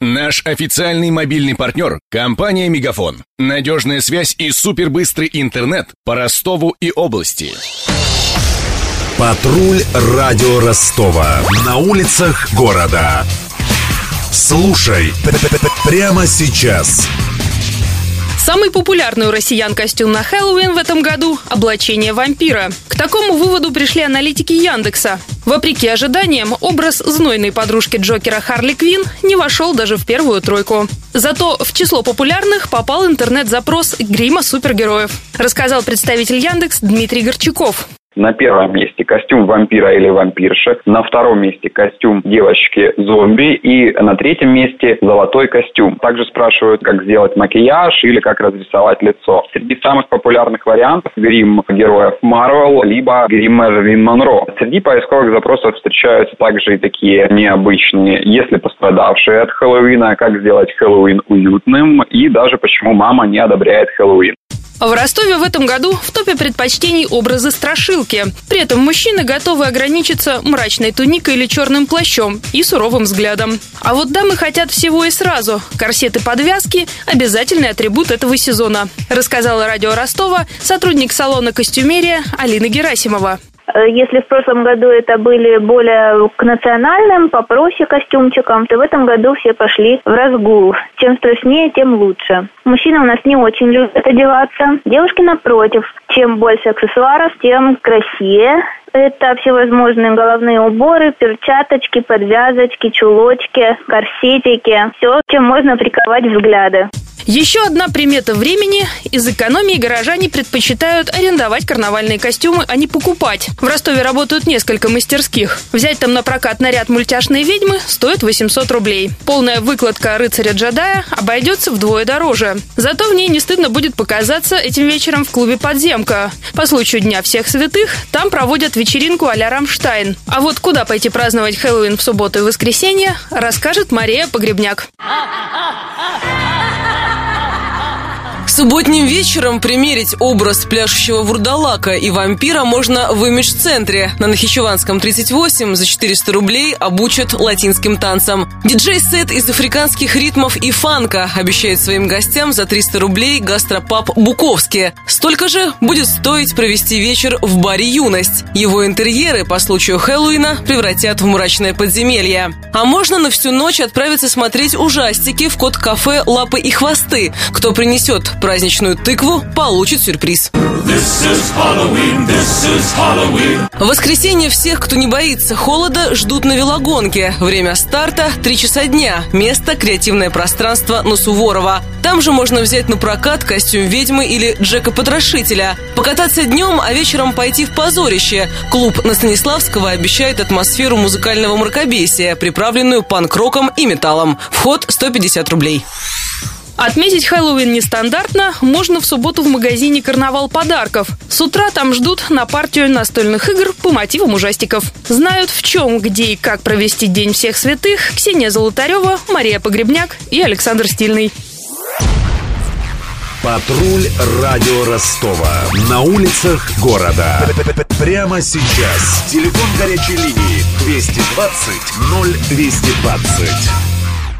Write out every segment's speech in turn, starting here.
Наш официальный мобильный партнер – компания «Мегафон». Надежная связь и супербыстрый интернет по Ростову и области. Патруль радио Ростова. На улицах города. Слушай прямо сейчас. Самый популярный у россиян костюм на Хэллоуин в этом году – облачение вампира. К такому выводу пришли аналитики Яндекса. Вопреки ожиданиям, образ знойной подружки Джокера Харли Квин не вошел даже в первую тройку. Зато в число популярных попал интернет-запрос грима супергероев, рассказал представитель Яндекс Дмитрий Горчаков. На первом месте костюм вампира или вампирши, на втором месте костюм девочки-зомби и на третьем месте золотой костюм. Также спрашивают, как сделать макияж или как разрисовать лицо. Среди самых популярных вариантов грим героев Марвел, либо грим Мэрилин Монро. Среди поисковых запросов встречаются также и такие необычные, если пострадавшие от Хэллоуина, как сделать Хэллоуин уютным и даже почему мама не одобряет Хэллоуин. В Ростове в этом году в топе предпочтений образы страшилки. При этом мужчины готовы ограничиться мрачной туникой или черным плащом и суровым взглядом. А вот дамы хотят всего и сразу. Корсеты подвязки – обязательный атрибут этого сезона, рассказала радио Ростова сотрудник салона костюмерия Алина Герасимова. Э, если в прошлом году это были более к национальным, попроще костюмчикам, то в этом году все пошли в разгул. Чем страшнее, тем лучше. Мужчины у нас не очень любят одеваться. Девушки, напротив, чем больше аксессуаров, тем красивее. Это всевозможные головные уборы, перчаточки, подвязочки, чулочки, корсетики. Все, чем можно приковать взгляды. Еще одна примета времени. Из экономии горожане предпочитают арендовать карнавальные костюмы, а не покупать. В Ростове работают несколько мастерских. Взять там на прокат наряд мультяшные ведьмы стоит 800 рублей. Полная выкладка рыцаря-джедая обойдется вдвое дороже. Зато в ней не стыдно будет показаться этим вечером в клубе «Подземка». По случаю Дня всех святых там проводят вечеринку а-ля «Рамштайн». А вот куда пойти праздновать Хэллоуин в субботу и воскресенье, расскажет Мария Погребняк. Субботним вечером примерить образ пляшущего вурдалака и вампира можно в имидж-центре. На Нахичеванском 38 за 400 рублей обучат латинским танцам. Диджей-сет из африканских ритмов и фанка обещает своим гостям за 300 рублей гастропаб «Буковский». Столько же будет стоить провести вечер в баре «Юность». Его интерьеры по случаю Хэллоуина превратят в мрачное подземелье. А можно на всю ночь отправиться смотреть ужастики в код-кафе «Лапы и хвосты». Кто принесет праздничную тыкву, получит сюрприз. В воскресенье всех, кто не боится холода, ждут на велогонке. Время старта – 3 часа дня. Место – креативное пространство на Суворова. Там же можно взять на прокат костюм ведьмы или Джека Потрошителя. Покататься днем, а вечером пойти в позорище. Клуб на Станиславского обещает атмосферу музыкального мракобесия, приправленную панк-роком и металлом. Вход 150 рублей. Отметить Хэллоуин нестандартно можно в субботу в магазине «Карнавал подарков». С утра там ждут на партию настольных игр по мотивам ужастиков. Знают в чем, где и как провести День всех святых Ксения Золотарева, Мария Погребняк и Александр Стильный. Патруль радио Ростова. На улицах города. Прямо сейчас. Телефон горячей линии 220 0220.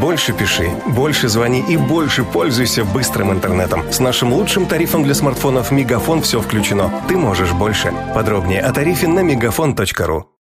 Больше пиши, больше звони и больше пользуйся быстрым интернетом. С нашим лучшим тарифом для смартфонов «Мегафон» все включено. Ты можешь больше. Подробнее о тарифе на мегафон.ру.